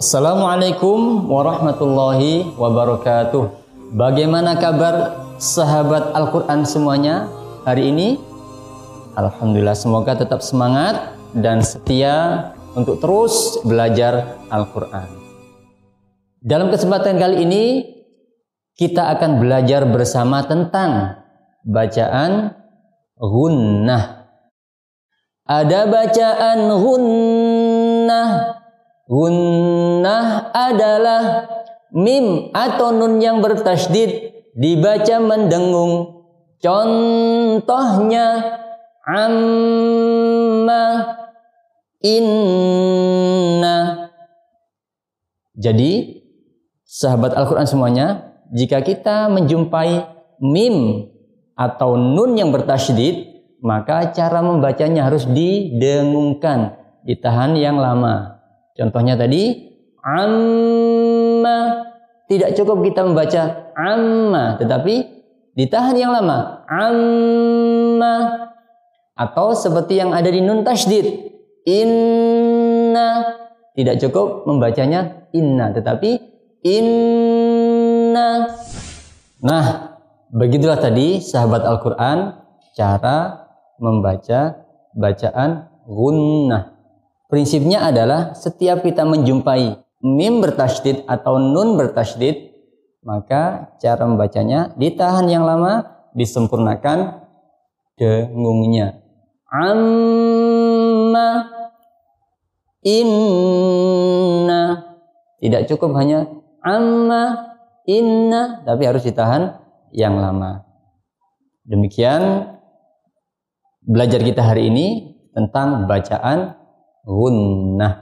Assalamualaikum warahmatullahi wabarakatuh. Bagaimana kabar sahabat Al-Quran semuanya hari ini? Alhamdulillah semoga tetap semangat dan setia untuk terus belajar Al-Quran. Dalam kesempatan kali ini kita akan belajar bersama tentang bacaan gunnah. Ada bacaan gunnah Gunnah adalah mim atau nun yang bertasdid dibaca mendengung. Contohnya amma inna. Jadi sahabat Al-Quran semuanya, jika kita menjumpai mim atau nun yang bertasdid, maka cara membacanya harus didengungkan, ditahan yang lama. Contohnya tadi amma. Tidak cukup kita membaca amma. Tetapi ditahan yang lama amma. Atau seperti yang ada di nun tasydid inna. Tidak cukup membacanya inna. Tetapi inna. Nah begitulah tadi sahabat Al-Qur'an cara membaca bacaan gunnah Prinsipnya adalah setiap kita menjumpai mim bertasydid atau nun bertasydid, maka cara membacanya ditahan yang lama, disempurnakan dengungnya. Amma inna tidak cukup hanya amma inna tapi harus ditahan yang lama. Demikian belajar kita hari ini tentang bacaan gunnah